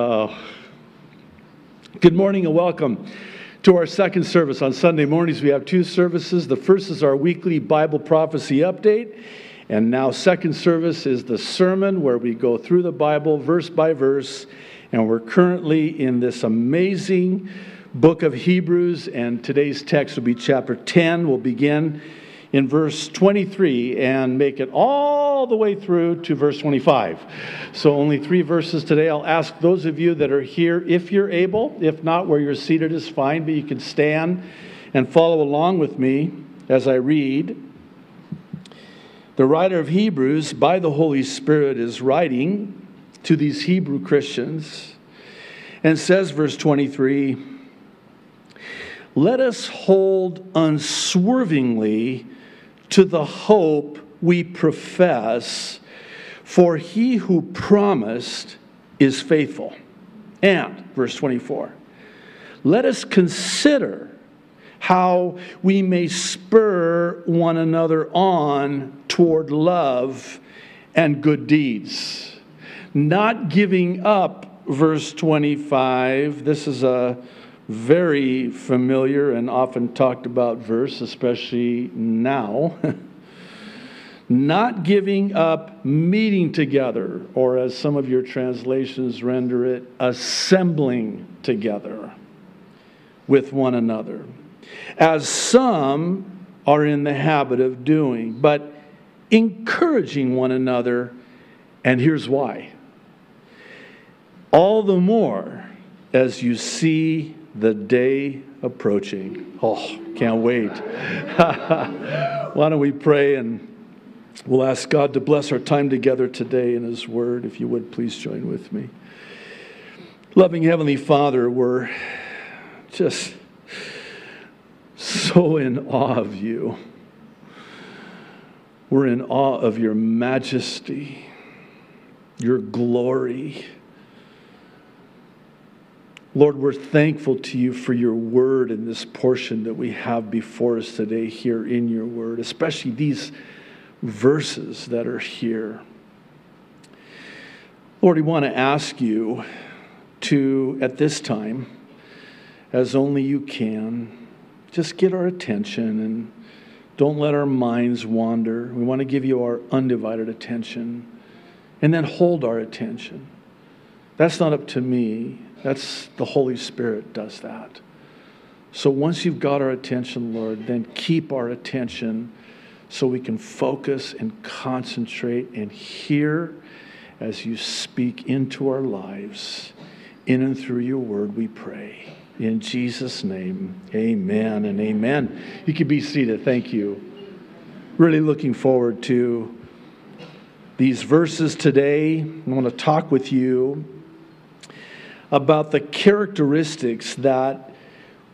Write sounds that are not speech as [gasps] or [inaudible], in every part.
Uh, good morning and welcome to our second service. On Sunday mornings, we have two services. The first is our weekly Bible prophecy update. And now, second service is the sermon where we go through the Bible verse by verse. And we're currently in this amazing book of Hebrews. And today's text will be chapter 10. We'll begin in verse 23 and make it all the way through to verse 25. So, only three verses today. I'll ask those of you that are here if you're able. If not, where you're seated is fine, but you can stand and follow along with me as I read. The writer of Hebrews, by the Holy Spirit, is writing to these Hebrew Christians and says, verse 23, let us hold unswervingly to the hope we profess, for he who promised is faithful. And, verse 24, let us consider how we may spur one another on toward love and good deeds. Not giving up, verse 25. This is a very familiar and often talked about verse, especially now. [laughs] Not giving up meeting together, or as some of your translations render it, assembling together with one another, as some are in the habit of doing, but encouraging one another. And here's why all the more as you see the day approaching. Oh, can't wait. [laughs] Why don't we pray and we'll ask God to bless our time together today in His Word. If you would, please join with me. Loving Heavenly Father, we're just so in awe of you. We're in awe of your majesty, your glory Lord, we're thankful to you for your word in this portion that we have before us today here in your word, especially these verses that are here. Lord, we want to ask you to, at this time, as only you can, just get our attention and don't let our minds wander. We want to give you our undivided attention and then hold our attention. That's not up to me. That's the Holy Spirit does that. So once you've got our attention, Lord, then keep our attention so we can focus and concentrate and hear as you speak into our lives. In and through your word, we pray. In Jesus' name, amen and amen. You can be seated. Thank you. Really looking forward to these verses today. I want to talk with you about the characteristics that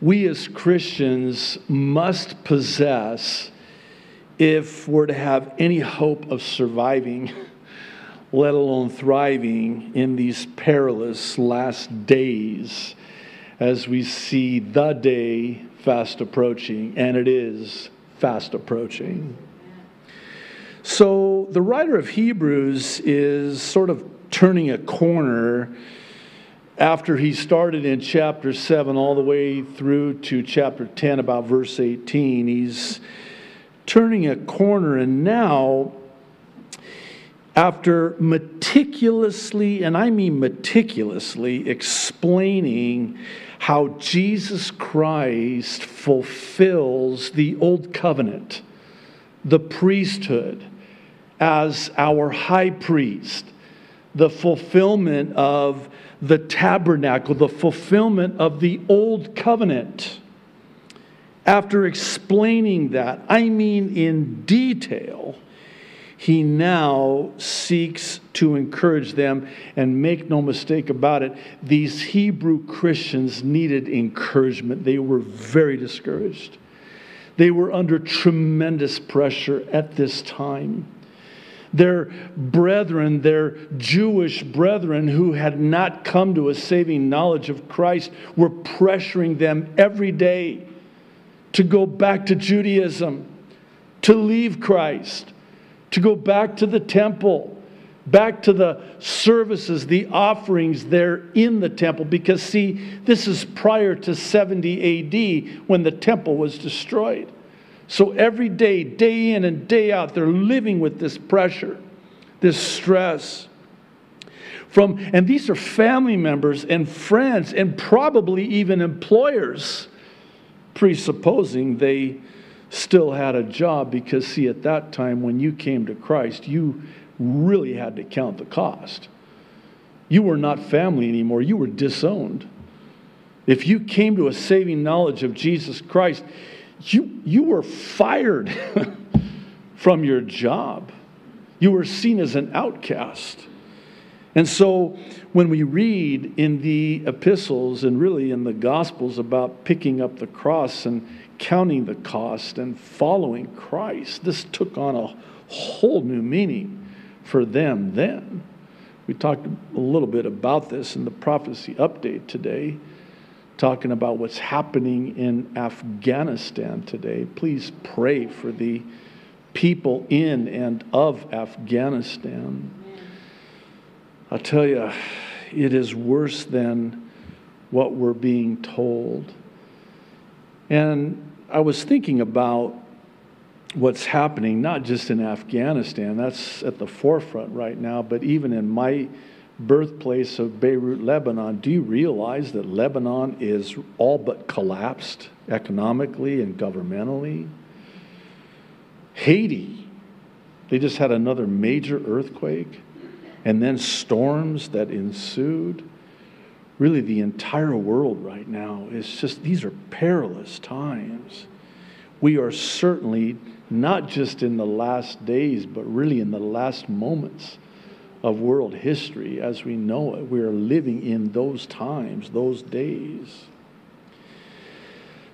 we as Christians must possess if we're to have any hope of surviving, [laughs] let alone thriving, in these perilous last days as we see the day fast approaching, and it is fast approaching. So, the writer of Hebrews is sort of turning a corner after he started in chapter 7 all the way through to chapter 10, about verse 18, he's turning a corner, and now, after meticulously, and I mean meticulously, explaining how Jesus Christ fulfills the old covenant, the priesthood, as our high priest, the fulfillment of the tabernacle, the fulfillment of the old covenant. After explaining that, I mean in detail, he now seeks to encourage them. And make no mistake about it, these Hebrew Christians needed encouragement. They were very discouraged, they were under tremendous pressure at this time their brethren, their Jewish brethren who had not come to a saving knowledge of Christ, were pressuring them every day to go back to Judaism, to leave Christ, to go back to the temple, back to the services, the offerings there in the temple, because see, this is prior to 70 AD when the temple was destroyed. So every day, day in and day out, they're living with this pressure, this stress. From, and these are family members and friends and probably even employers, presupposing they still had a job because, see, at that time when you came to Christ, you really had to count the cost. You were not family anymore, you were disowned. If you came to a saving knowledge of Jesus Christ, you, you were fired [laughs] from your job. You were seen as an outcast. And so when we read in the epistles and really in the gospels about picking up the cross and counting the cost and following Christ, this took on a whole new meaning for them then. We talked a little bit about this in the prophecy update today, talking about what's happening in Afghanistan today. Please pray for the people in and of Afghanistan. I'll tell you, it is worse than what we're being told. And I was thinking about what's happening, not just in Afghanistan, that's at the forefront right now, but even in my birthplace of Beirut, Lebanon, do you realize that Lebanon is all but collapsed economically and governmentally? Haiti, they just had another major earthquake and then storms that ensued. Really, the entire world right now is just, these are perilous times. We are certainly not just in the last days, but really in the last moments of world history as we know it. We are living in those times, those days.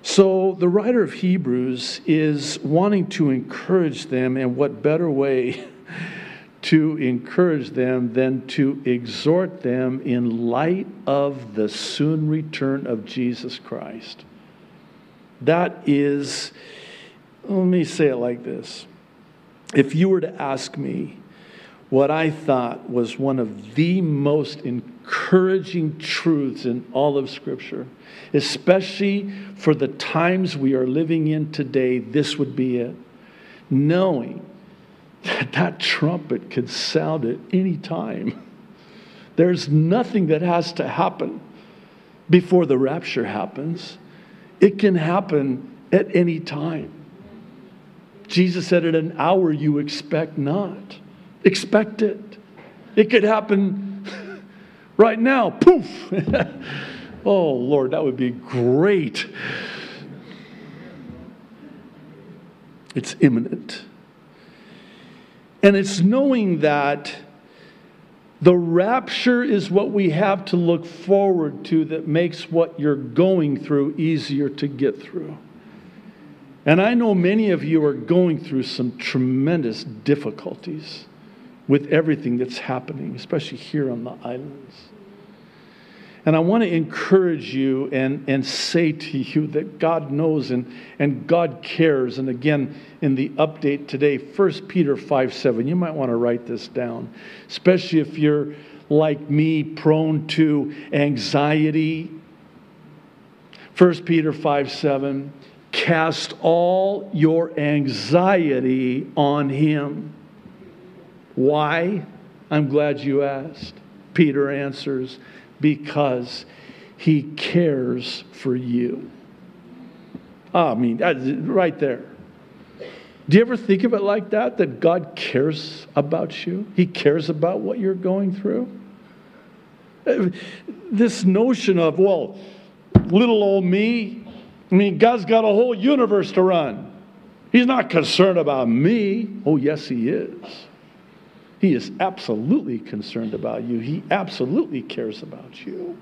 So the writer of Hebrews is wanting to encourage them, and what better way to encourage them than to exhort them in light of the soon return of Jesus Christ? That is let me say it like this. If you were to ask me what I thought was one of the most encouraging truths in all of Scripture, especially for the times we are living in today, this would be it. Knowing that [laughs] that trumpet could sound at any time. There's nothing that has to happen before the rapture happens. It can happen at any time. Jesus said, at an hour you expect not. Expect it. It could happen [laughs] right now. Poof. [laughs] oh, Lord, that would be great. It's imminent. And it's knowing that the rapture is what we have to look forward to that makes what you're going through easier to get through. And I know many of you are going through some tremendous difficulties with everything that's happening, especially here on the islands. And I want to encourage you and, and say to you that God knows and, and God cares. And again, in the update today, 1 Peter 5 7, you might want to write this down, especially if you're like me, prone to anxiety. 1 Peter 5 7 Cast all your anxiety on him. Why? I'm glad you asked. Peter answers, Because he cares for you. Oh, I mean, right there. Do you ever think of it like that? That God cares about you? He cares about what you're going through? This notion of, well, little old me, I mean, God's got a whole universe to run. He's not concerned about me. Oh, yes, He is. He is absolutely concerned about you. He absolutely cares about you.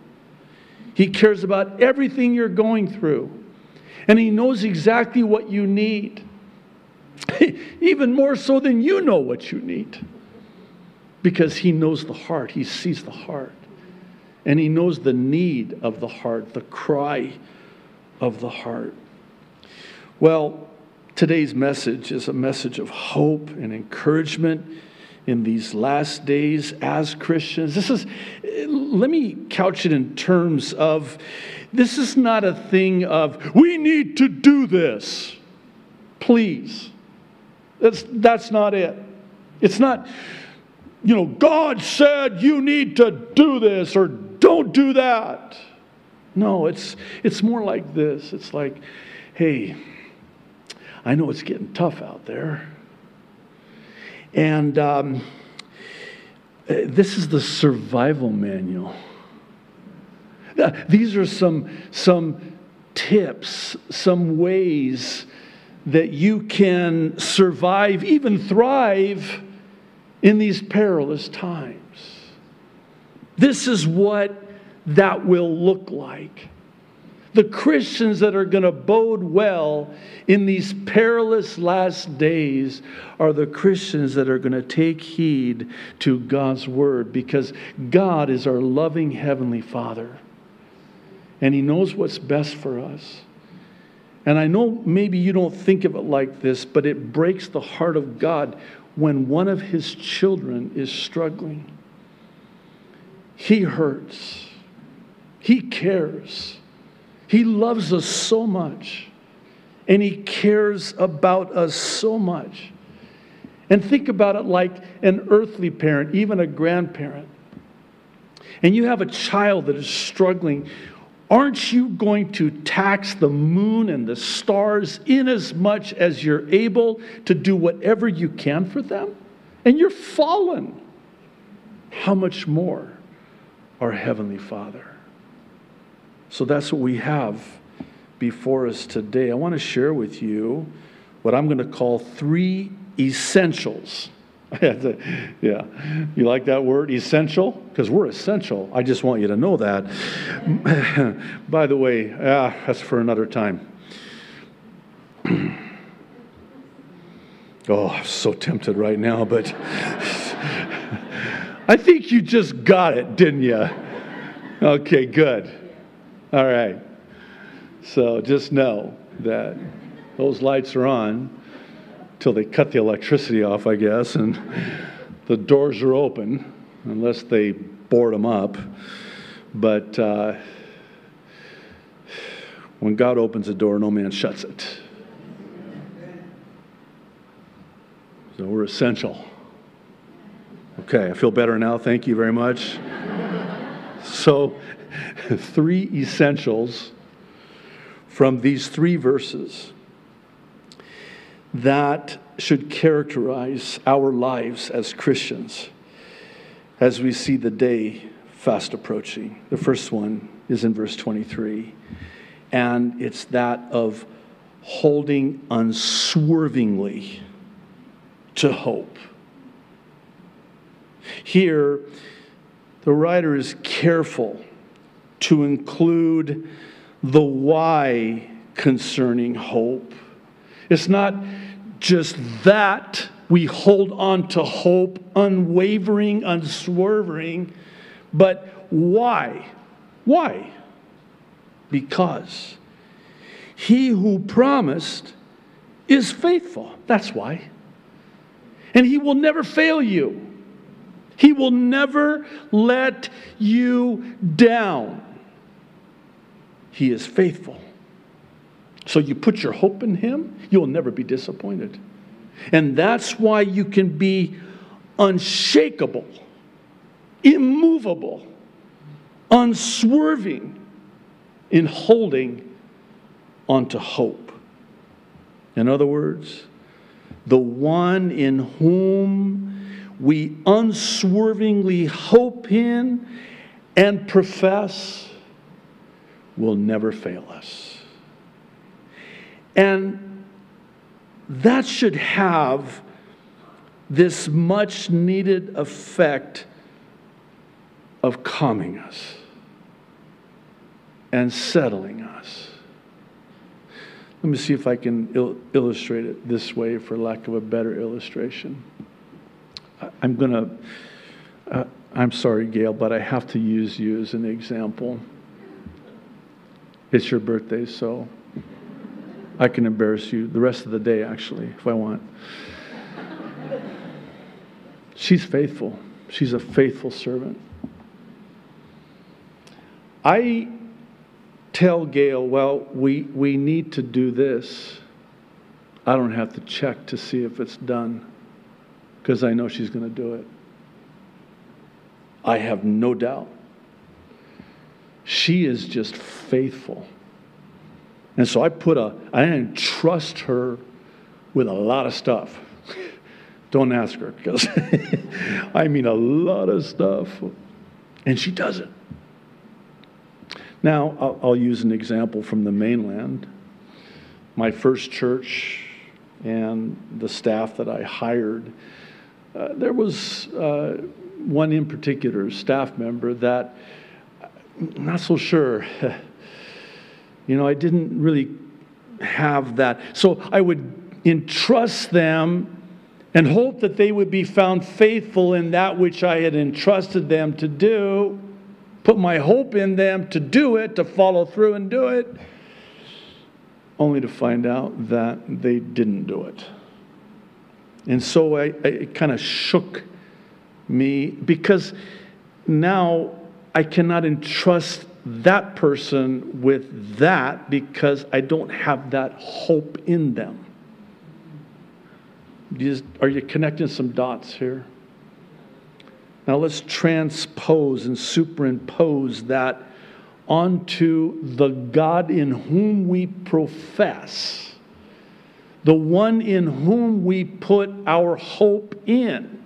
He cares about everything you're going through. And He knows exactly what you need. [laughs] Even more so than you know what you need. Because He knows the heart, He sees the heart. And He knows the need of the heart, the cry of the heart. Well, today's message is a message of hope and encouragement in these last days as Christians. This is, let me couch it in terms of this is not a thing of, we need to do this. Please. That's, that's not it. It's not, you know, God said you need to do this or don't do that. No, it's, it's more like this. It's like, hey, I know it's getting tough out there. And um, uh, this is the survival manual. Uh, these are some, some tips, some ways that you can survive, even thrive in these perilous times. This is what that will look like. The Christians that are going to bode well in these perilous last days are the Christians that are going to take heed to God's word because God is our loving Heavenly Father and He knows what's best for us. And I know maybe you don't think of it like this, but it breaks the heart of God when one of His children is struggling. He hurts, He cares. He loves us so much, and He cares about us so much. And think about it like an earthly parent, even a grandparent. And you have a child that is struggling. Aren't you going to tax the moon and the stars in as much as you're able to do whatever you can for them? And you're fallen. How much more our Heavenly Father? So that's what we have before us today. I want to share with you what I'm going to call three essentials. [laughs] yeah. You like that word, essential? Because we're essential. I just want you to know that. [laughs] By the way, ah, that's for another time. [clears throat] oh, I'm so tempted right now, but [laughs] I think you just got it, didn't you? Okay, good. All right. So just know that those lights are on till they cut the electricity off, I guess, and the doors are open unless they board them up. But uh, when God opens a door, no man shuts it. So we're essential. Okay, I feel better now. Thank you very much. So, [laughs] three essentials from these three verses that should characterize our lives as Christians as we see the day fast approaching. The first one is in verse 23, and it's that of holding unswervingly to hope. Here, the writer is careful to include the why concerning hope. It's not just that we hold on to hope, unwavering, unswerving, but why? Why? Because he who promised is faithful. That's why. And he will never fail you. He will never let you down. He is faithful. So you put your hope in Him, you'll never be disappointed. And that's why you can be unshakable, immovable, unswerving in holding onto hope. In other words, the one in whom we unswervingly hope in and profess will never fail us. And that should have this much needed effect of calming us and settling us. Let me see if I can il- illustrate it this way, for lack of a better illustration. I'm going to, uh, I'm sorry, Gail, but I have to use you as an example. It's your birthday, so I can embarrass you the rest of the day, actually, if I want. She's faithful. She's a faithful servant. I tell Gail, well, we, we need to do this. I don't have to check to see if it's done because I know she's going to do it. I have no doubt. She is just faithful. And so I put a, I entrust her with a lot of stuff. [laughs] Don't ask her because [laughs] I mean a lot of stuff. And she does it. Now, I'll, I'll, use an example from the mainland. My first church and the staff that I hired, uh, there was uh, one in particular staff member that not so sure. [laughs] you know, I didn't really have that. So I would entrust them and hope that they would be found faithful in that which I had entrusted them to do, put my hope in them to do it, to follow through and do it, only to find out that they didn't do it. And so I, I it kind of shook me because now I cannot entrust that person with that because I don't have that hope in them. Are you connecting some dots here? Now let's transpose and superimpose that onto the God in whom we profess, the one in whom we put our hope in.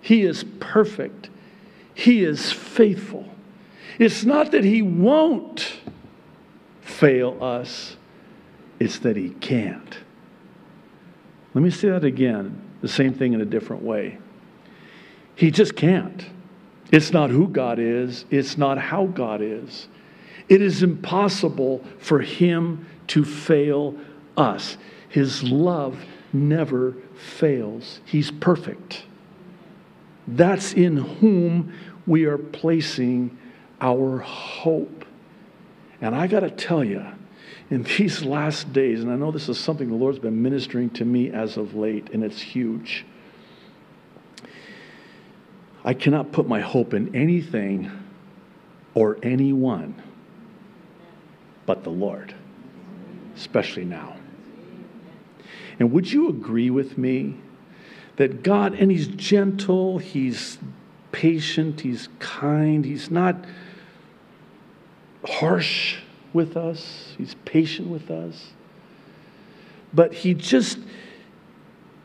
He is perfect, He is faithful. It's not that He won't fail us, it's that He can't. Let me say that again, the same thing in a different way. He just can't. It's not who God is, it's not how God is. It is impossible for Him to fail us. His love never fails, He's perfect. That's in whom we are placing our hope. And I got to tell you, in these [laughs] last days, and I know this is something the Lord's been ministering to me as of late, and it's huge. I cannot put my hope in anything or anyone but the Lord, especially now. And would you agree with me that God, and He's gentle, He's patient, He's kind, He's not harsh with us, He's patient with us. But He just,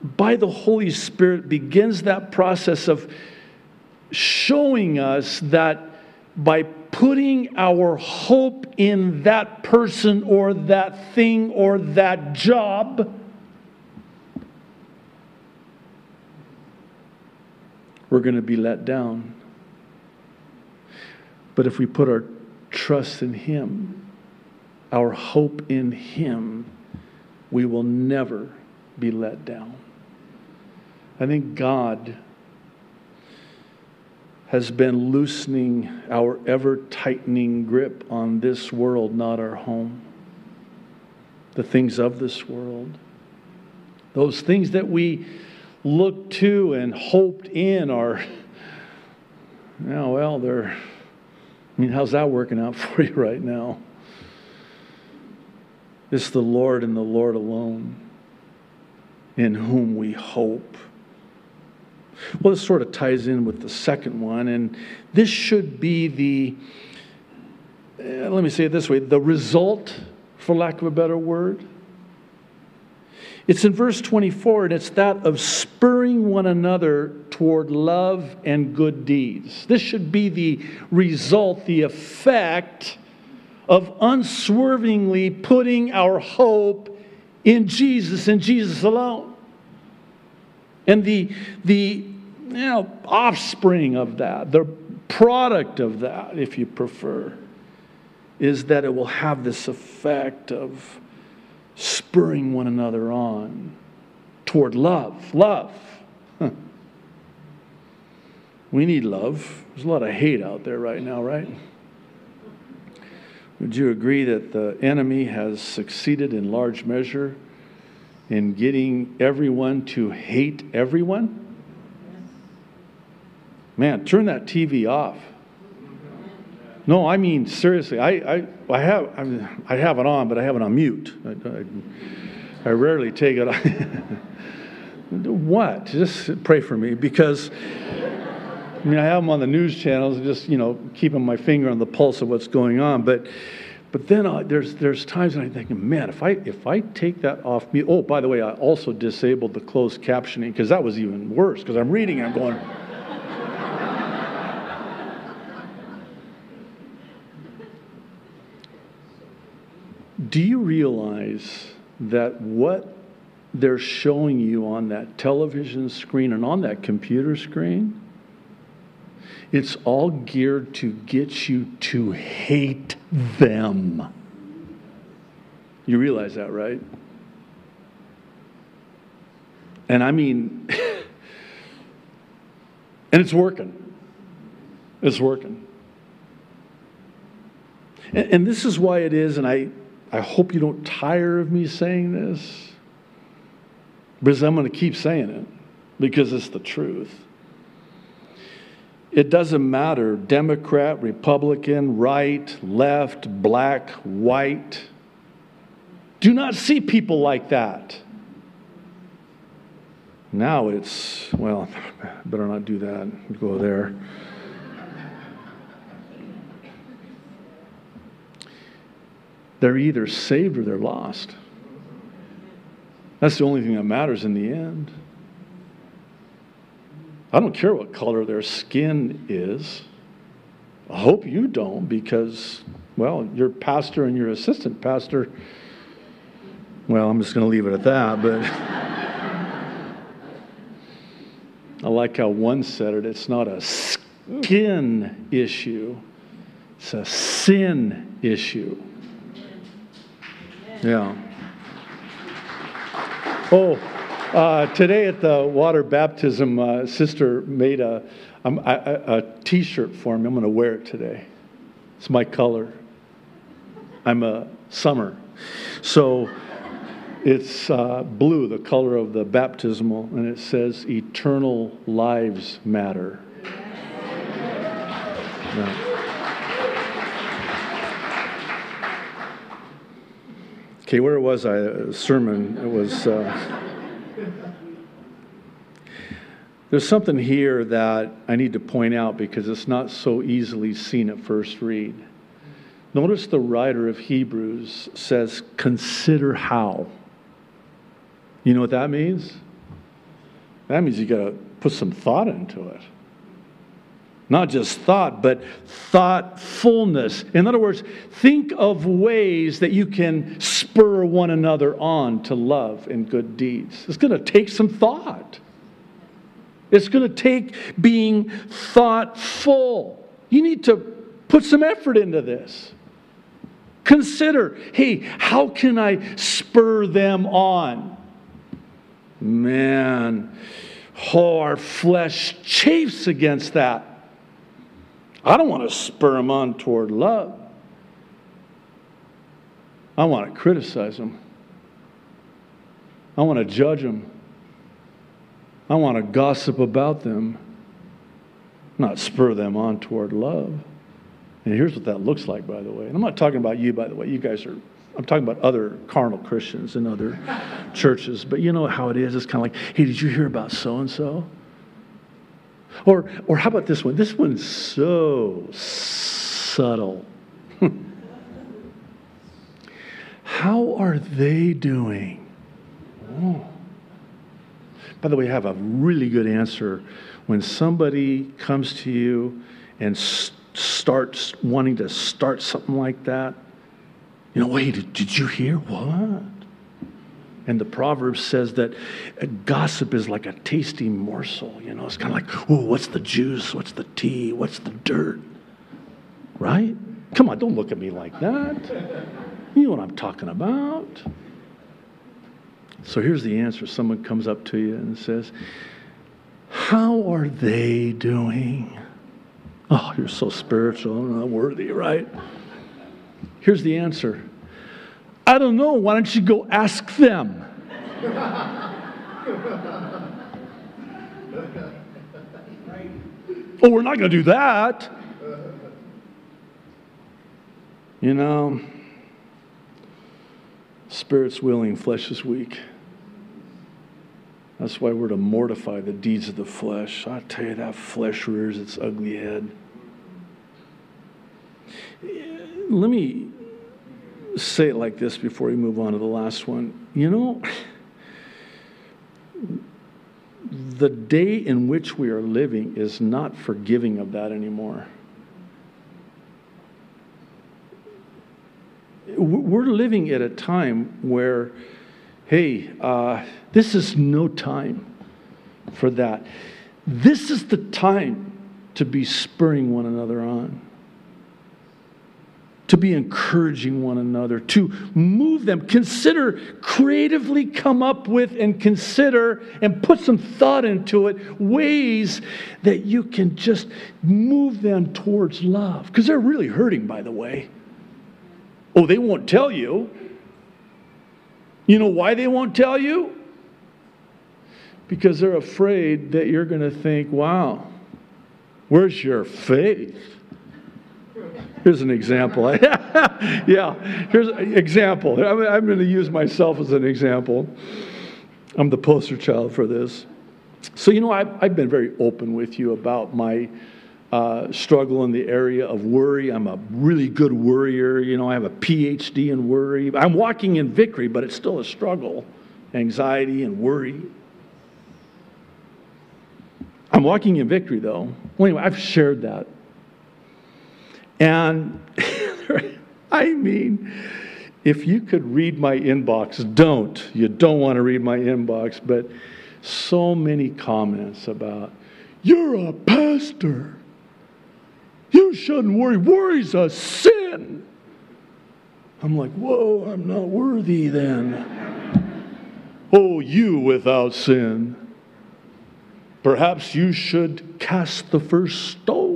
by the Holy Spirit, begins that process of showing us that by putting our hope in that person or that thing or that job, we're going to be let down. But if we put our trust in Him, our hope in Him, we will never be let down. I think God has been loosening our ever tightening grip on this world, not our home. The things of this world. Those things that we looked to and hoped in are, now, well, they're, I mean, how's that working out [laughs] for you right now? It's the Lord and the Lord alone in whom we hope. Well, this sort of ties in with the second one, and this should be the, uh, let me say it this way, the result, for lack of a better word. It's in verse 24, and it's that of spurring one another toward love and good deeds. This should be the result, the effect of unswervingly putting our hope in Jesus and Jesus alone. And the, the you know, offspring of that, the product of that, if you prefer, is that it will have this effect of spurring one another on toward love. Love. Huh. We need love. There's a lot of hate out there right now, right? Would you agree that the enemy has succeeded in large measure in getting everyone to hate everyone? Man, turn that TV off. No, I mean seriously. I, I, I have I, I have it on, but I have it on mute. I, I, I rarely take it. [laughs] what? Just pray for me because I mean I have them on the news channels, just you know keeping my finger on the pulse of what's going on. But but then uh, there's there's times when I'm thinking, man, if I if I take that off me. Oh, by the way, I also disabled the closed captioning because that was even worse because I'm reading and I'm going. Do you realize that what they're showing you on that television screen and on that computer screen, it's all geared to get you to hate them. You realize that, right? And I mean, [laughs] and it's working. It's working. And, and, this is why it is, and I, I hope you don't tire of me saying this, because I'm going to keep saying it because it's the truth. It doesn't matter Democrat, Republican, right, left, black, white. Do not see people like that. Now it's, well, [laughs] better not do that, go there. They're either saved or they're lost. That's the only thing that matters in the end. I don't care what color their skin is. I hope you don't because, well, your pastor and your assistant pastor, well, I'm just going to leave it at that, but [laughs] I like how one said it it's not a skin issue, it's a sin issue. Yeah. Oh, uh, today at the water baptism, uh, sister made a, um, a, a, t-shirt for me. I'm going to wear it today. It's my color. I'm a summer. So it's uh, blue, the color of the baptismal, and it says, Eternal lives matter. Yeah. Okay, where was I? A sermon. It was. Uh, there's something here that I need to point out because it's not so easily seen at first read. Notice the writer of Hebrews says, Consider how. You know what that means? That means you got to put some thought into it. Not just thought, but thoughtfulness. In other words, think of ways that you can spur one another on to love and good deeds. It's going to take some thought. It's going to take being thoughtful. You need to put some effort into this. Consider hey, how can I spur them on? Man, oh, our flesh chafes against that. I don't want to spur them on toward love. I want to criticize them. I want to judge them. I want to gossip about them, not spur them on toward love. And here's what that looks like, by the way. And I'm not talking about you, by the way. You guys are, I'm talking about other carnal Christians in other [laughs] churches. But you know how it is. It's kind of like, hey, did you hear about so and so? Or, or how about this one? This one's so subtle. [laughs] how are they doing? Oh. By the way, I have a really good answer. When somebody comes to you and starts wanting to start something like that, you know, wait, did you hear what? And the proverb says that uh, gossip is like a tasty morsel. You know, it's kind of like, oh, what's the juice? What's the tea? What's the dirt? Right? Come on, don't look at me like that. You know what I'm talking about. So here's the answer someone comes up to you and says, How are they doing? Oh, you're so spiritual and worthy, right? Here's the answer I don't know. Why don't you go ask them? Oh, we're not going to do that. You know, spirit's willing, flesh is weak. That's why we're to mortify the deeds of the flesh. I tell you, that flesh rears its ugly head. Let me say it like this before we move on to the last one. You know, the day in which we are living is not forgiving of that anymore. We're living at a time where, hey, uh, this is no time for that. This is the time to be spurring one another on to be encouraging one another, to move them. Consider, creatively come up with and consider and put some thought into it ways that you can just move them towards love. Because they're really hurting, by the way. Oh, they won't tell you. You know why they won't tell you? Because they're afraid that you're going to think, wow, where's your faith? Here's an example. [laughs] yeah, here's an example. I'm, I'm going to use myself as an example. I'm the poster child for this. So, you know, I've, I've been very open with you about my uh, struggle in the area of worry. I'm a really good worrier. You know, I have a PhD in worry. I'm walking in victory, but it's still a struggle anxiety and worry. I'm walking in victory, though. Well, anyway, I've shared that and [laughs] I mean, if you could read my inbox, don't. You don't want to read my inbox, but so many comments about, you're a pastor. You shouldn't worry. Worry's a sin. I'm like, whoa, I'm not worthy then. oh, you without sin. Perhaps you should cast the first stone.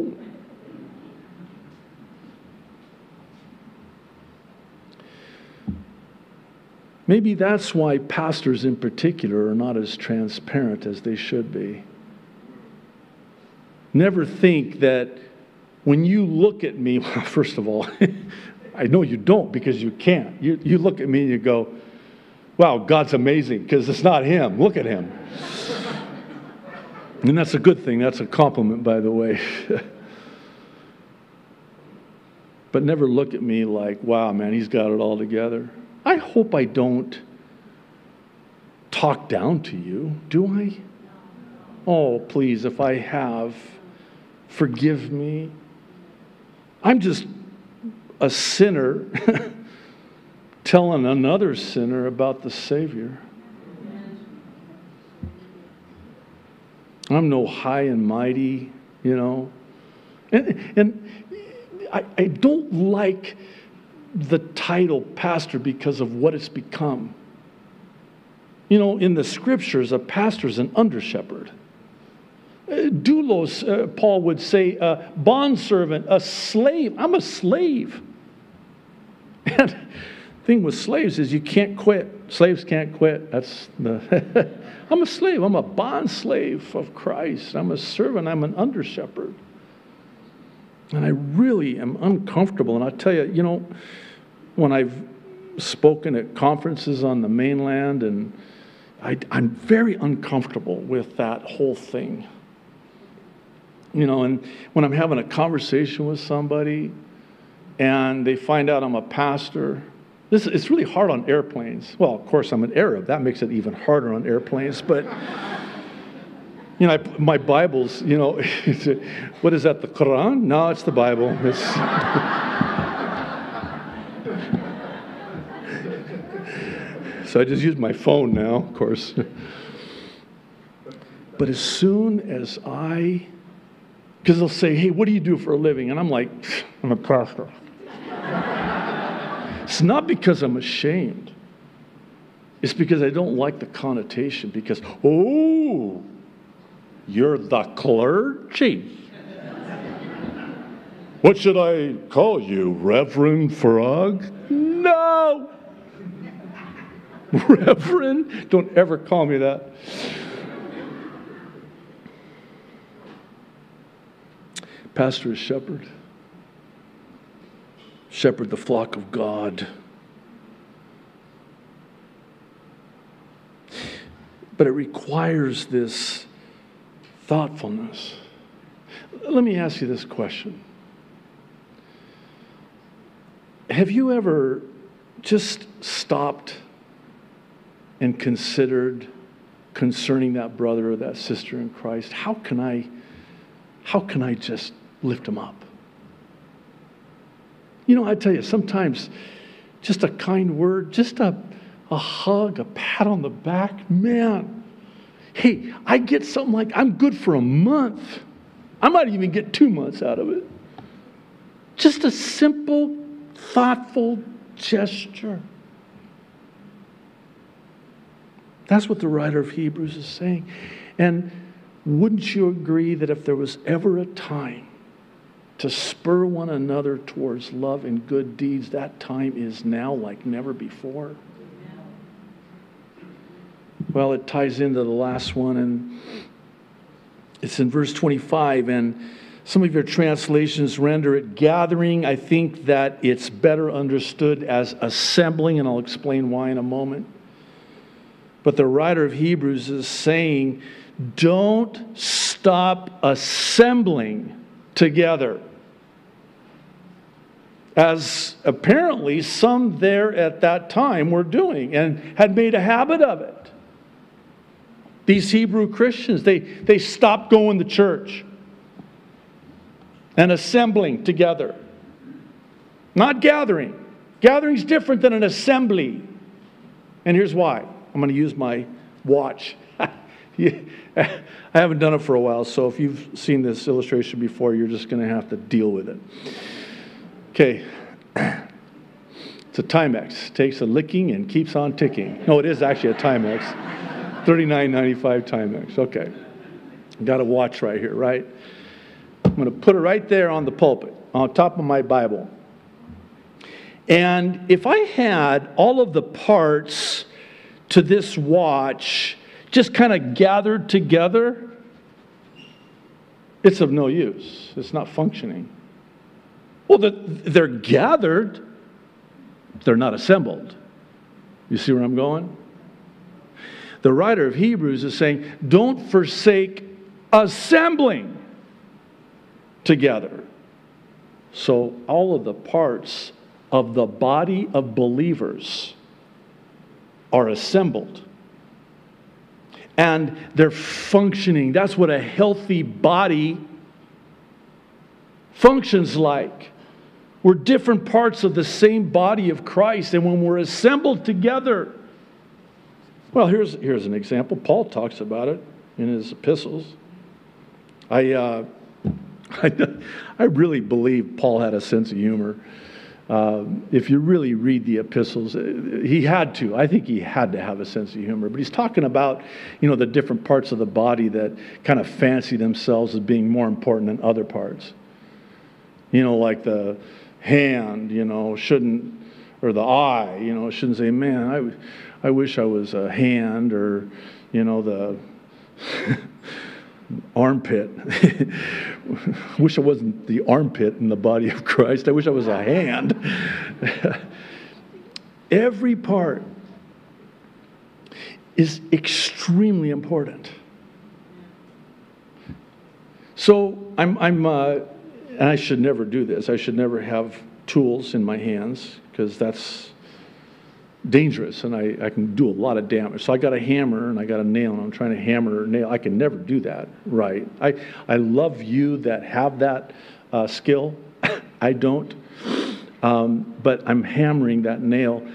Maybe that's why pastors in particular are not as transparent as they should be. Never think that when you look at me, [laughs] well, first of all, [laughs] I know you don't because you can't. You, you look at me and you go, wow, God's amazing because it's not Him. Look at Him. and that's a good thing. That's a compliment, by the way. [laughs] but never look at me like, wow, man, he's got it all together. I hope I don't talk down to you, do I? Oh, please, if I have, forgive me. I'm just a sinner [laughs] telling another sinner about the Savior. I'm no high and mighty, you know. And, and I, I don't like the title pastor because of what it's become. You know, in the scriptures, a pastor is an under shepherd. Uh, doulos, uh, Paul would say, a bondservant, a slave. I'm a slave. [laughs] And the thing with slaves is you can't quit. Slaves can't quit. That's the. [laughs] I'm a slave. I'm a bond slave of Christ. I'm a servant. I'm an under shepherd. And I really am uncomfortable. And I tell you, you know, when I've spoken at conferences on the mainland, and I, am very uncomfortable with that whole thing. You know, and when I'm having a conversation with somebody and they find out I'm a pastor, this it's really hard on airplanes. Well, of course, I'm an Arab. That makes it even harder on airplanes, but you know, I, my Bible's, you know, [laughs] what is that, the Quran? No, it's the Bible. It's [laughs] so I just use my phone now, of course. but as soon as I, because they'll say, hey, what do you do for a living? And I'm like, I'm a pastor. it's not because I'm ashamed. It's because I don't like the connotation because, oh, you're the clergy. What should I call you, Reverend Farag? No! [laughs] Reverend? Don't ever call me that. Pastor is shepherd. Shepherd the flock of God. But it requires this thoughtfulness. Let me ask you this question Have you ever just stopped and considered concerning that brother or that sister in Christ? How can I, how can I just lift them up? You know, I tell you, sometimes just a kind word, just a, a hug, a pat on the back, man. Hey, I get something like I'm good for a month. I might even get two months out of it. Just a simple, thoughtful gesture. That's what the writer of Hebrews is saying. And wouldn't you agree that if there was ever a time to spur one another towards love and good deeds, that time is now like never before? Well, it ties into the last one, and it's in verse 25. And some of your translations render it gathering. I think that it's better understood as assembling, and I'll explain why in a moment. But the writer of Hebrews is saying, don't stop assembling together. As apparently some there at that time were doing and had made a habit of it. These Hebrew Christians, they, they stopped going to church and assembling together. Not gathering. Gathering's different than an assembly. And here's why. I'm going to use my watch. [laughs] I haven't done it for a while, so if you've seen this illustration before, you're just going to have to deal with it. Okay. [clears throat] It's a Timex. Takes a licking and keeps on ticking. No, it is actually a Timex. 39.95 Timex. Okay. Got a watch right here, right? I'm going to put it right there on the pulpit, on top of my Bible. And if I had all of the parts to this watch just kind of gathered together, it's of no use. It's not functioning. Well, they're gathered, they're not assembled. You see where I'm going? The writer of Hebrews is saying, don't forsake assembling together. So, all of the parts of the body of believers are assembled and they're functioning. That's what a healthy body functions like. We're different parts of the same body of Christ, and when we're assembled together, well, here's, here's an example. Paul talks about it in his epistles. I, uh, [laughs] I, I really believe Paul had a sense of humor. Uh, if you really read the epistles, uh, he had to. I think he had to have a sense of humor. But he's talking about, you know, the different parts of the body that kind of fancy themselves as being more important than other parts. You know, like the hand, you know, shouldn't, or the eye, you know, shouldn't say, man, I, I wish I was a hand, or, you know, the. [laughs] armpit. [laughs] wish I wasn't the armpit in the body of Christ. I wish I was a hand. [laughs] Every part is extremely important. So I'm, I'm uh, and I should never do this. I should never have tools in my hands because that's dangerous and I, I can do a lot of damage. So I got a hammer and I got a nail and I'm trying to hammer a nail. I can never do that right. I, I love you that have that uh, skill. [coughs] I don't. Um, but I'm hammering that nail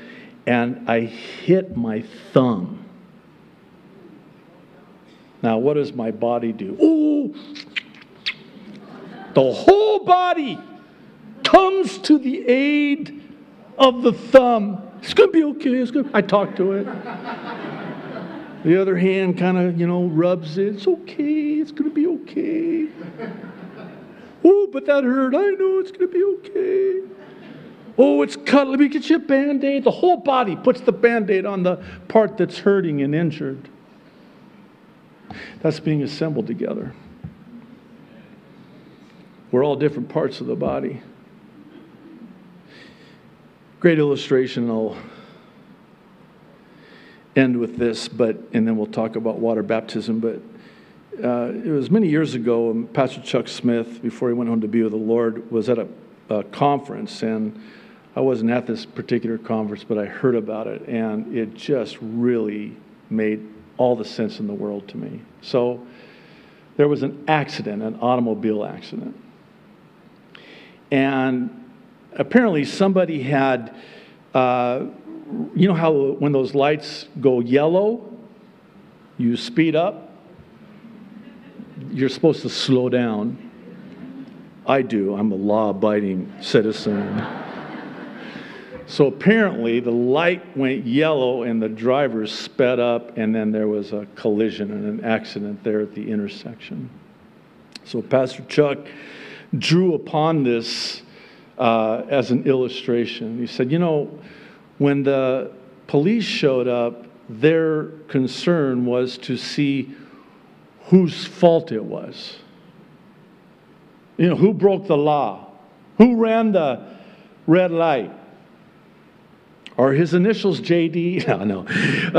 and I hit my thumb. Now, what does my body do? Ooh! The whole body comes to the aid of the thumb it's going to be okay. It's good. I talk to it. The other hand kind of, you know, rubs it. It's okay. It's going to be okay. Oh, but that hurt. I know it's going to be okay. Oh, it's cut. Let me get you a band aid. The whole body puts the band aid on the part that's hurting and injured. That's being assembled together. We're all different parts of the body. Great illustration. I'll end with this, but and then we'll talk about water baptism. But uh, it was many years ago. Um, Pastor Chuck Smith, before he went home to be with the Lord, was at a, a conference, and I wasn't at this particular conference, but I heard about it, and it just really made all the sense in the world to me. So there was an accident, an automobile accident. And apparently somebody had, uh, you know how when those lights go yellow, you speed up? You're supposed to slow down. I do. I'm a law abiding citizen. So apparently, the light went yellow and the driver sped up, and then there was a collision and an accident there at the intersection. So Pastor Chuck drew upon this uh, as an illustration. He said, You know, when the police showed up, their concern was to see whose fault it was. You know, who broke the law? Who ran the red light? Are his initials JD? [laughs] No, no.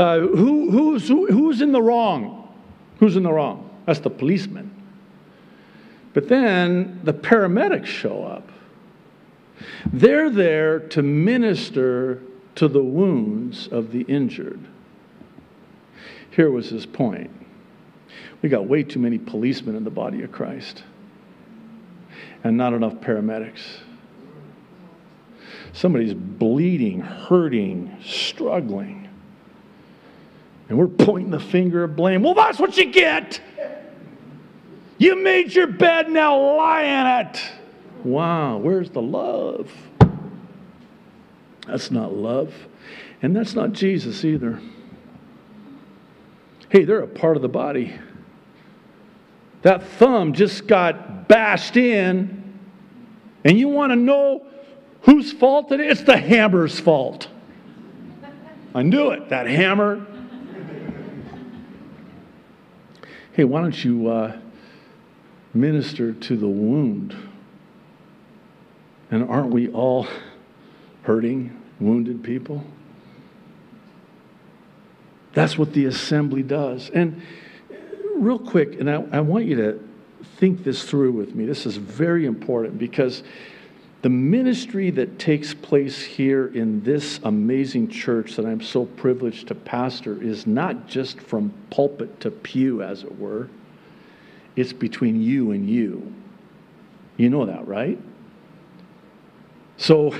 Uh, who, who's, who, who's in the wrong? Who's in the wrong? That's the policeman. But then the paramedics show up. They're there to minister to the wounds of the injured. Here was his point. We got way too many policemen in the body of Christ and not enough paramedics. Somebody's bleeding, hurting, struggling. And we're pointing the finger of blame. Well, that's what you get. You made your bed, now lie in it. Wow, where's the love? That's not love. And that's not Jesus either. Hey, they're a part of the body. That thumb just got bashed in, and you want to know Whose fault it is? It's the hammer's fault. I knew it, that hammer. Hey, why don't you uh, minister to the wound? And aren't we all hurting, wounded people? That's what the assembly does. And real quick, and I, I want you to think this through with me. This is very important because the ministry that takes place here in this amazing church that I'm so privileged to pastor is not just from pulpit to pew, as it were, it's between you and you. You know that, right? So,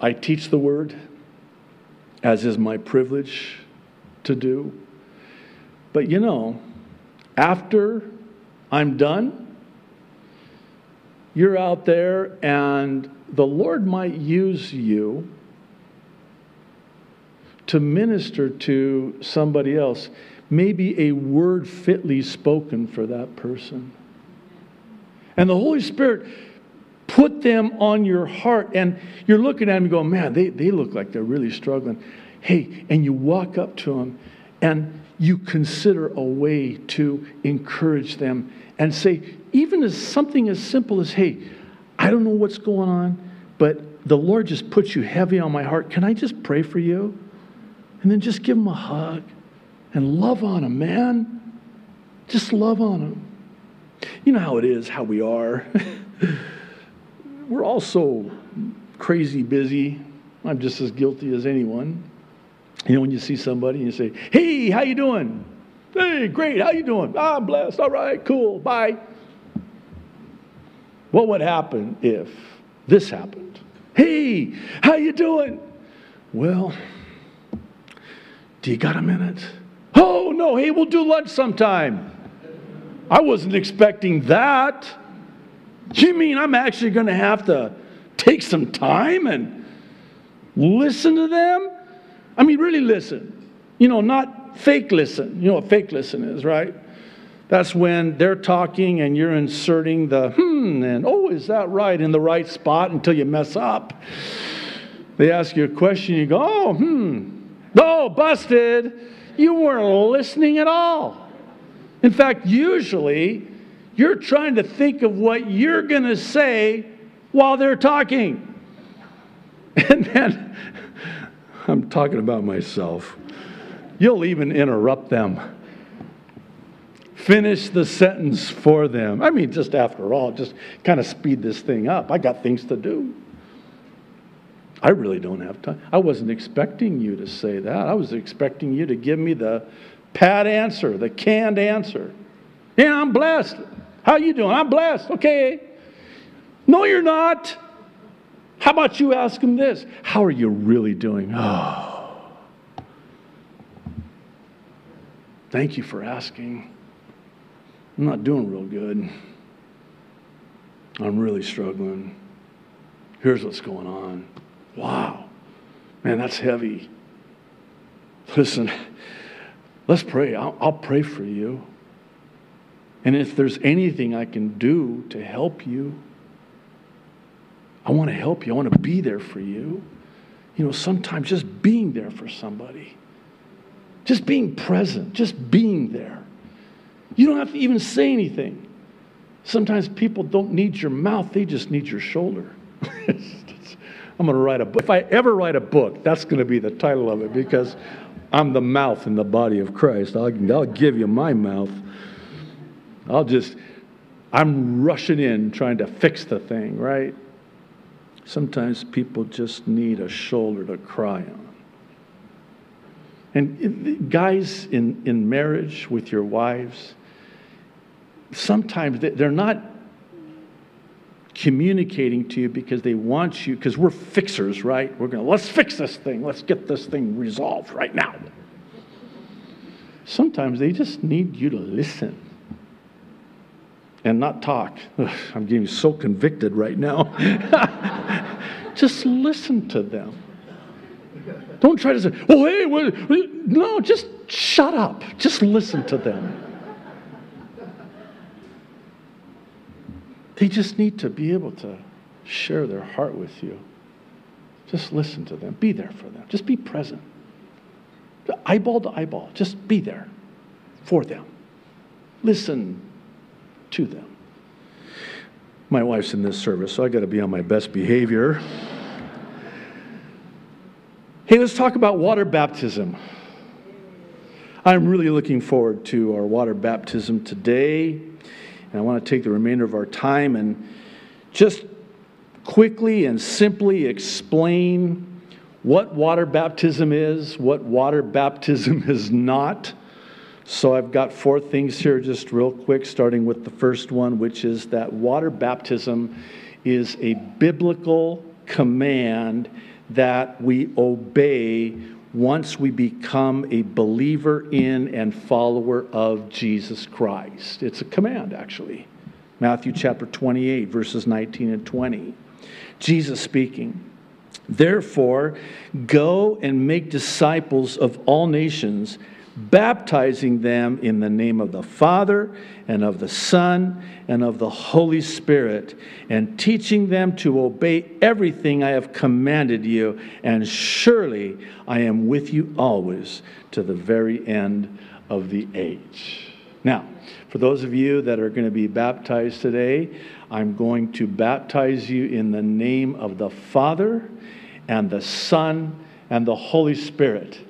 I teach the word, as is my privilege to do. But you know, after I'm done, you're out there and the Lord might use you to minister to somebody else. Maybe a word fitly spoken for that person. And the Holy Spirit put them on your heart, and you're looking at them and go, man, they, they look like they're really struggling. Hey, and you walk up to them and you consider a way to encourage them and say, even as something as simple as, hey, I don't know what's going on, but the Lord just puts you heavy on my heart. Can I just pray for you? And then just give them a hug and love on them, man. Just love on them. You know how it is, how we are. [laughs] We're all so crazy busy. I'm just as guilty as anyone. You know, when you see somebody and you say, "Hey, how you doing?" "Hey, great. How you doing?" "I'm ah, blessed. All right, cool. Bye." What would happen if this happened? Hey, how you doing? Well, do you got a minute? Oh, no. Hey, we'll do lunch sometime. I wasn't expecting that. You mean I'm actually going to have to take some time and listen to them? I mean, really listen. You know, not fake listen. You know what fake listen is, right? That's when they're talking and you're inserting the hmm and oh, is that right in the right spot until you mess up. They ask you a question, you go, oh, hmm, oh, busted. You weren't listening at all. In fact, usually You're trying to think of what you're going to say while they're talking. [laughs] And then, [laughs] I'm talking about myself. You'll even interrupt them. Finish the sentence for them. I mean, just after all, just kind of speed this thing up. I got things to do. I really don't have time. I wasn't expecting you to say that. I was expecting you to give me the pat answer, the canned answer. Yeah, I'm blessed. How you doing? I'm blessed. Okay. No, you're not. How about you ask him this? How are you really doing? Oh. Thank you for asking. I'm not doing real good. I'm really struggling. Here's what's going on. Wow. Man, that's heavy. Listen, [laughs] let's pray. I'll, I'll, pray for you. And if there's anything I can do to help you, I want to help you. I want to be there for you. You know, sometimes just being there for somebody, just being present, just being there. You don't have to even say anything. Sometimes people don't need your mouth, they just need your shoulder. [laughs] I'm going to write a book. If I ever write a book, that's going to be the title of it because I'm the mouth in the body of Christ. I'll, I'll give you my mouth. I'll just, I'm rushing in trying to fix the thing, right? Sometimes people just need a shoulder to cry on. And guys in, in marriage with your wives, sometimes they're not communicating to you because they want you, because we're fixers, right? We're going to, let's fix this thing. Let's get this thing resolved right now. Sometimes they just need you to listen and not talk. Ugh, I'm getting so convicted right now. [laughs] just listen to them. Don't try to say, oh, hey, what? no, just shut up. Just listen to them. They just need to be able to share their heart with you. Just listen to them. Be there for them. Just be present. Eyeball to eyeball. Just be there for them. Listen to them. My wife's in this service, so I got to be on my best behavior. Hey, let's talk about water baptism. I'm really looking forward to our water baptism today. And I want to take the remainder of our time and just quickly and simply explain what water baptism is, what water baptism [laughs] is not. So I've got four things here, just real quick, starting with the first one, which is that water baptism is a biblical command that we obey once we become a believer in and follower of Jesus Christ. It's a command, actually. Matthew chapter 28, verses 19 and 20. Jesus speaking. Therefore, go and make disciples of all nations baptizing them in the name of the Father and of the Son and of the Holy Spirit, and teaching them to obey everything I have commanded you. And surely I am with you always to the very end of the age. Now, for those of you that are going to be baptized today, I'm going to baptize you in the name of the Father and the Son and the Holy Spirit.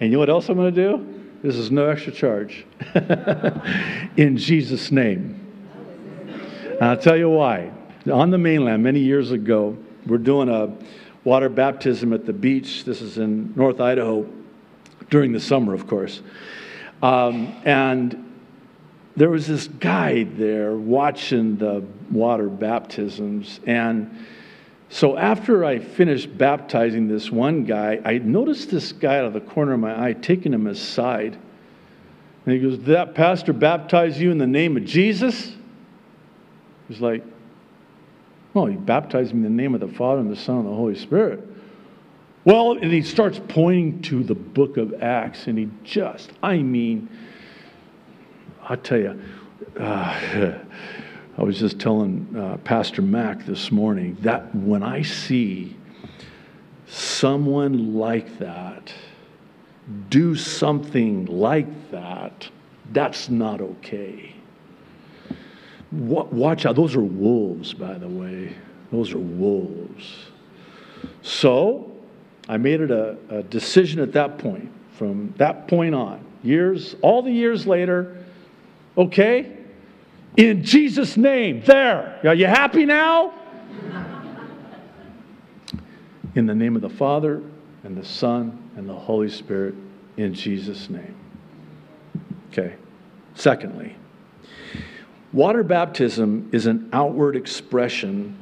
And you know what else I'm going to do? This is no extra charge. [laughs] in Jesus' name. And I'll tell you why. On the mainland, many years ago, we're doing a water baptism at the beach. This is in North Idaho during the summer, of course. Um, and there was this guide there watching the water baptisms. And so after I finished baptizing this one guy, I noticed this guy out of the corner of my eye taking him aside. And he goes, Did that pastor baptize you in the name of Jesus? He's like, Well, he baptized me in the name of the Father and the Son and the Holy Spirit. Well, and he starts pointing to the book of Acts, and he just, I mean, i tell you, uh, [laughs] I was just telling uh, Pastor Mac this morning that when I see someone like that do something like that, that's not okay. Watch out. Those are wolves, by the way. Those are wolves. So I made it a, a decision at that point. From that point on, years, all the years later, okay, in Jesus' name, there. Are you happy now? In the name of the Father, and the Son, and the Holy Spirit, in Jesus' name. Okay. Secondly, water baptism is an outward expression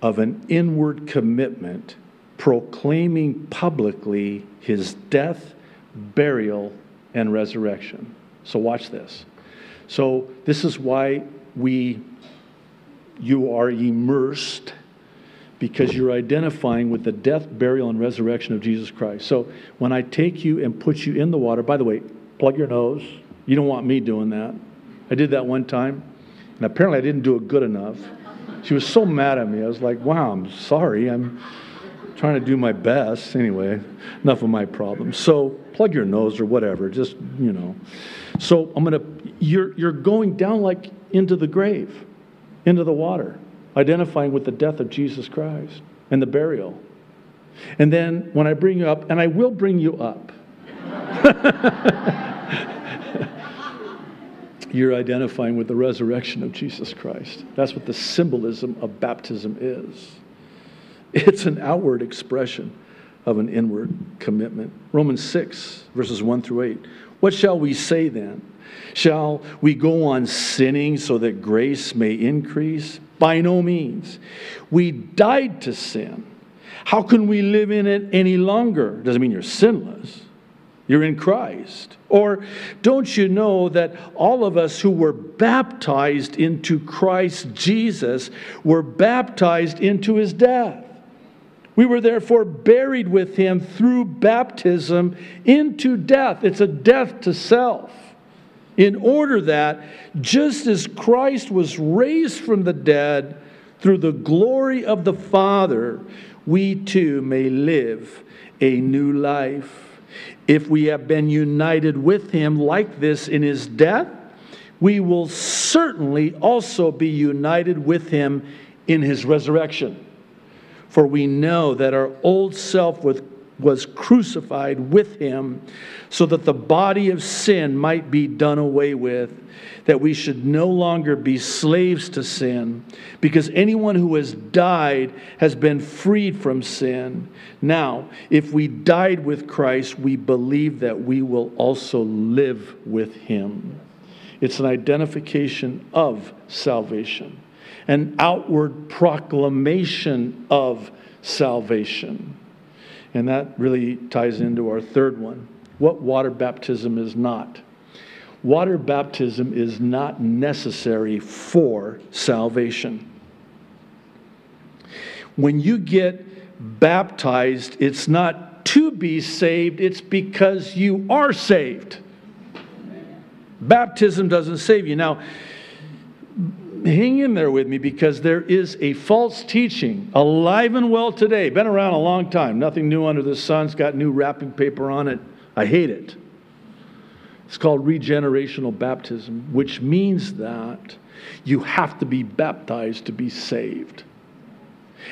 of an inward commitment proclaiming publicly his death, burial, and resurrection. So, watch this. So, this is why we, you are immersed because you're identifying with the death, burial, and resurrection of Jesus Christ. So, when I take you and put you in the water, by the way, plug your nose. You don't want me doing that. I did that one time, and apparently I didn't do it good enough. She was so mad at me. I was like, wow, I'm sorry. I'm trying to do my best. Anyway, enough of my problems. So plug your nose or whatever, just, you know. So I'm going to, you're, you're going down like into the grave, into the water, identifying with the death of Jesus Christ and the burial. And then when I bring you up, and I will bring you up, [laughs] you're identifying with the resurrection of Jesus Christ. That's what the symbolism of baptism is. It's an outward expression of an inward commitment. Romans 6, verses 1 through 8. What shall we say then? Shall we go on sinning so that grace may increase? By no means. We died to sin. How can we live in it any longer? Doesn't mean you're sinless. You're in Christ. Or don't you know that all of us who were baptized into Christ Jesus were baptized into his death? We were therefore buried with him through baptism into death. It's a death to self. In order that, just as Christ was raised from the dead through the glory of the Father, we too may live a new life. If we have been united with him like this in his death, we will certainly also be united with him in his resurrection. For we know that our old self was, was crucified with him so that the body of sin might be done away with, that we should no longer be slaves to sin, because anyone who has died has been freed from sin. Now, if we died with Christ, we believe that we will also live with him. It's an identification of salvation an outward proclamation of salvation. And that really ties into our third one what water baptism is not. Water baptism is not necessary for salvation. When you get baptized, it's not to be saved, it's because you are saved. Baptism doesn't save you. Now, hang in there with me because there is a false teaching alive and well today. Been around a long time. Nothing new under the sun. It's got new wrapping paper on it. I hate it. It's called regenerational baptism, which means that you have to be baptized to be saved.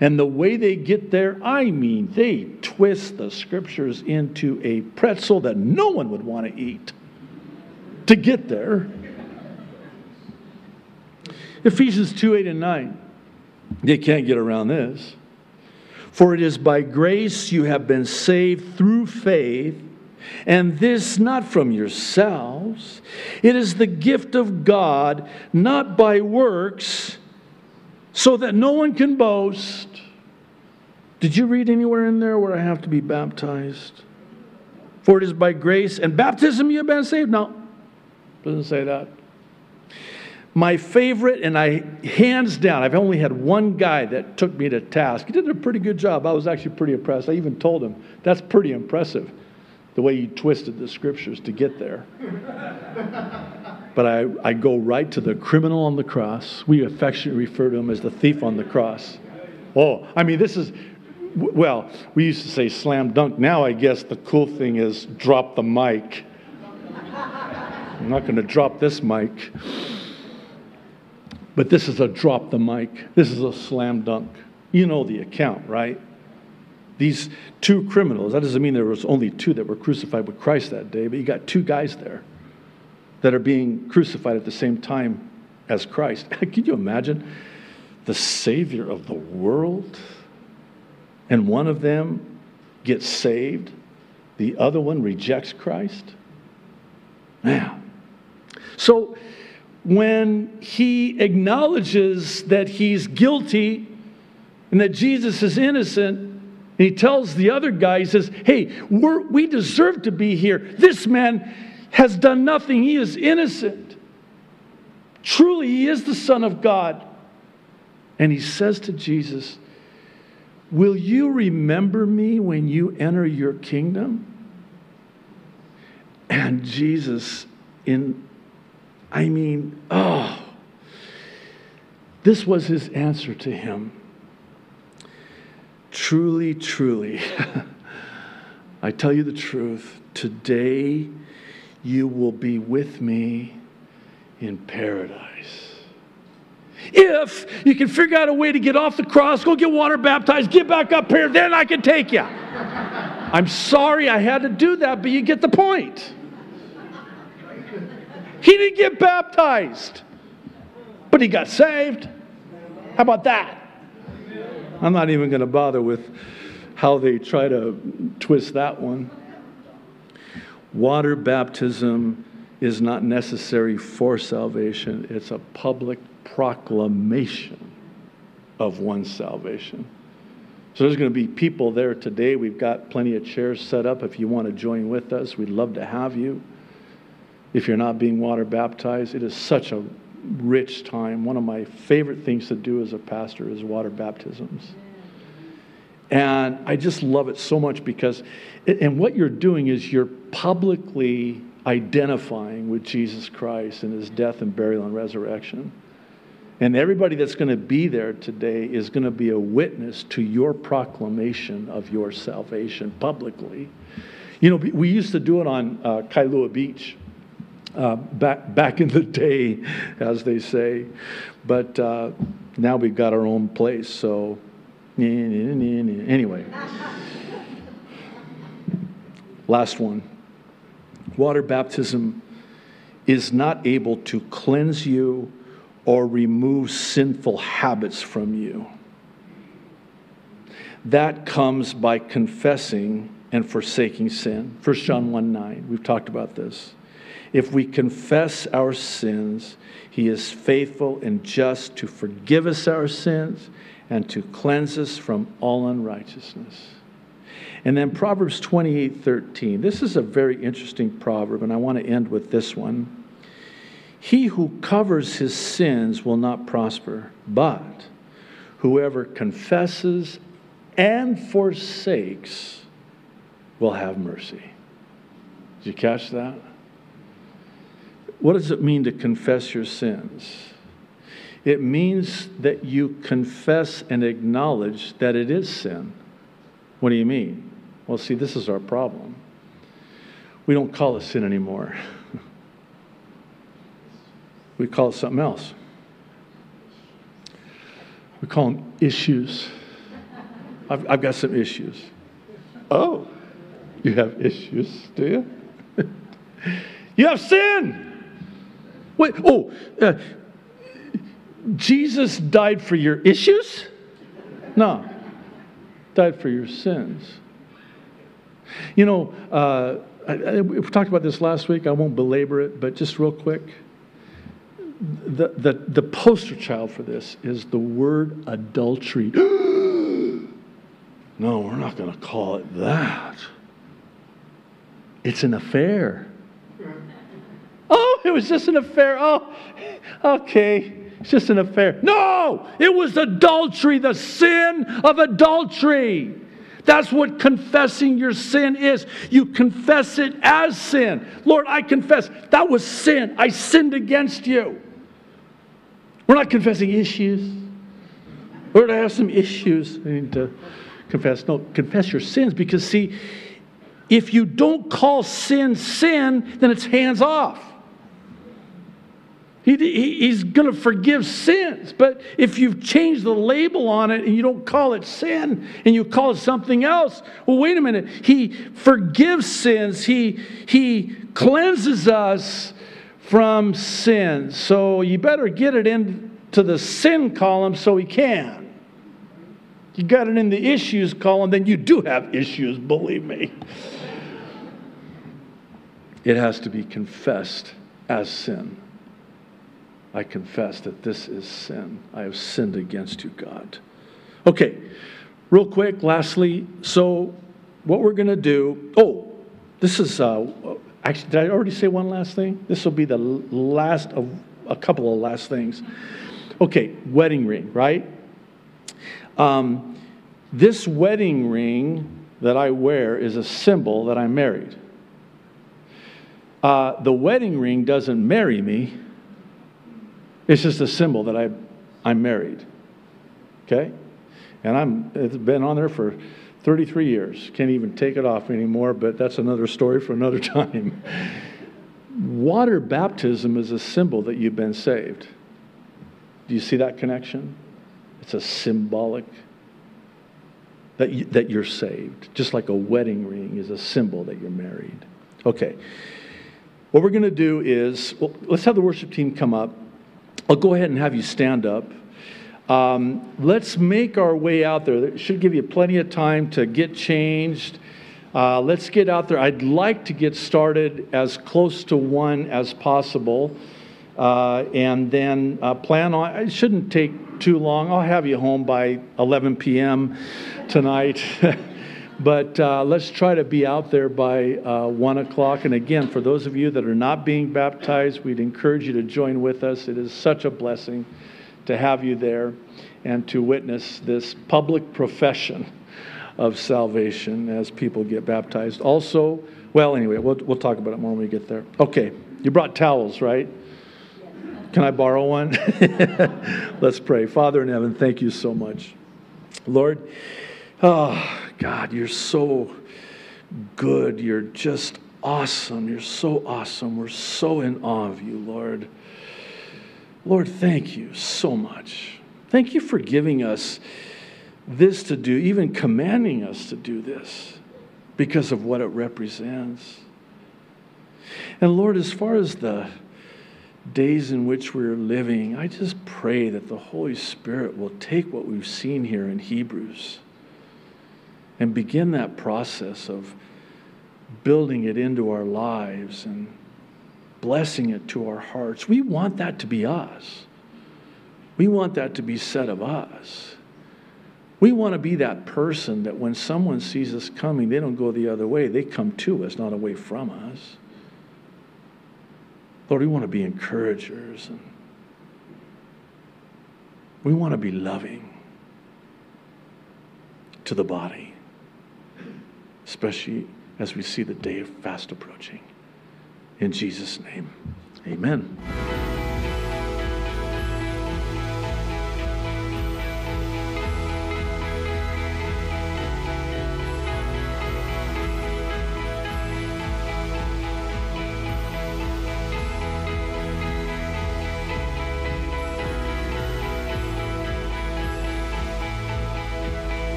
And the way they get there, I mean, they twist the scriptures into a pretzel that no one would want to eat to get there. Ephesians 2 8 and 9. You can't get around this. For it is by grace you have been saved through faith, and this not from yourselves. It is the gift of God, not by works, so that no one can boast. Did you read anywhere in there where I have to be baptized? For it is by grace and baptism you have been saved? No, doesn't say that. My favorite, and I, hands down, I've only had one guy that took me to task. He did a pretty good job. I was actually pretty impressed. I even told him, that's pretty impressive, the way he twisted the scriptures to get there. [laughs] but I, I go right to the criminal on the cross. We affectionately refer to him as the thief on the cross. Oh, I mean, this is, well, we used to say slam dunk. Now I guess the cool thing is drop the mic. I'm not going to drop this mic. But this is a drop the mic. This is a slam dunk. You know the account, right? These two criminals, that doesn't mean there was only two that were crucified with Christ that day, but you got two guys there that are being crucified at the same time as Christ. [laughs] Can you imagine the Savior of the world? And one of them gets saved, the other one rejects Christ? Man. So when he acknowledges that he's guilty and that Jesus is innocent, and he tells the other guy, he says, Hey, we deserve to be here. This man has done nothing, he is innocent. Truly, he is the Son of God. And he says to Jesus, Will you remember me when you enter your kingdom? And Jesus, in, I mean, oh, this was his answer to him. Truly, truly, [laughs] I tell you the truth, today you will be with me in paradise. If you can figure out a way to get off the cross, go get water baptized, get back up here, then I can take you. [laughs] I'm sorry I had to do that, but you get the point. He didn't get baptized, but he got saved. How about that? I'm not even going to bother with how they try to twist that one. Water baptism is not necessary for salvation, it's a public proclamation of one's salvation. So there's going to be people there today. We've got plenty of chairs set up. If you want to join with us, we'd love to have you. If you're not being water baptized, it is such a rich time. One of my favorite things to do as a pastor is water baptisms. And I just love it so much because, and what you're doing is you're publicly identifying with Jesus Christ and his death and burial and resurrection. And everybody that's going to be there today is going to be a witness to your proclamation of your salvation publicly. You know, we used to do it on uh, Kailua Beach. Uh, back back in the day, as they say, but uh, now we've got our own place. So Anyway, last one. Water baptism is not able to cleanse you or remove sinful habits from you. That comes by confessing and forsaking sin. 1 John 1 9, we've talked about this. If we confess our sins, he is faithful and just to forgive us our sins and to cleanse us from all unrighteousness. And then Proverbs 28 13. This is a very interesting proverb, and I want to end with this one. He who covers his sins will not prosper, but whoever confesses and forsakes will have mercy. Did you catch that? What does it mean to confess your sins? It means that you confess and acknowledge that it is sin. What do you mean? Well, see, this is our problem. We don't call it sin anymore, [laughs] we call it something else. We call them issues. I've, I've got some issues. Oh, you have issues, do you? [laughs] you have sin. Wait, oh, uh, Jesus died for your issues? No, died for your sins. You know, uh, I, I, we talked about this last week. I won't belabor it, but just real quick. The, the, the poster child for this is the word adultery. [gasps] no, we're not going to call it that. It's an affair. [laughs] It was just an affair. Oh, okay. It's just an affair. No, it was adultery, the sin of adultery. That's what confessing your sin is. You confess it as sin. Lord, I confess that was sin. I sinned against you. We're not confessing issues. Lord, I have some issues I need to confess. No, confess your sins because, see, if you don't call sin sin, then it's hands off. He, he, he's going to forgive sins. But if you've changed the label on it and you don't call it sin and you call it something else, well, wait a minute. He forgives sins, He, he cleanses us from sin. So you better get it into the sin column so He can. You got it in the issues column, then you do have issues, believe me. It has to be confessed as sin. I confess that this is sin. I have sinned against you, God. Okay, real quick, lastly, so what we're going to do, oh, this is, uh, actually, did I already say one last thing? This will be the last of a couple of last things. Okay, wedding ring, right? Um, this wedding ring that I wear is a symbol that I'm married. Uh, the wedding ring doesn't marry me, it's just a symbol that I, I'm married. Okay? And I'm, it's been on there for 33 years. Can't even take it off anymore, but that's another story for another [laughs] time. Water baptism is a symbol that you've been saved. Do you see that connection? It's a symbolic that, you, that you're saved, just like a wedding ring is a symbol that you're married. Okay. What we're going to do is, well, let's have the worship team come up. I'll go ahead and have you stand up. Um, let's make our way out there. It should give you plenty of time to get changed. Uh, let's get out there. I'd like to get started as close to one as possible. Uh, and then uh, plan on, it shouldn't take too long. I'll have you home by 11 p.m. tonight. [laughs] But uh, let's try to be out there by uh, 1 o'clock. And again, for those of you that are not being baptized, we'd encourage you to join with us. It is such a blessing to have you there and to witness this public profession of salvation as people get baptized. Also, well, anyway, we'll, we'll talk about it more when we get there. Okay, you brought towels, right? Can I borrow one? [laughs] Let's pray. Father in heaven, thank you so much. Lord, oh, God, you're so good. You're just awesome. You're so awesome. We're so in awe of you, Lord. Lord, thank you so much. Thank you for giving us this to do, even commanding us to do this because of what it represents. And Lord, as far as the days in which we're living, I just pray that the Holy Spirit will take what we've seen here in Hebrews and begin that process of building it into our lives and blessing it to our hearts. We want that to be us. We want that to be said of us. We want to be that person that when someone sees us coming, they don't go the other way. They come to us, not away from us. Lord, we want to be encouragers and we want to be loving to the body especially as we see the day of fast approaching. In Jesus' name, amen.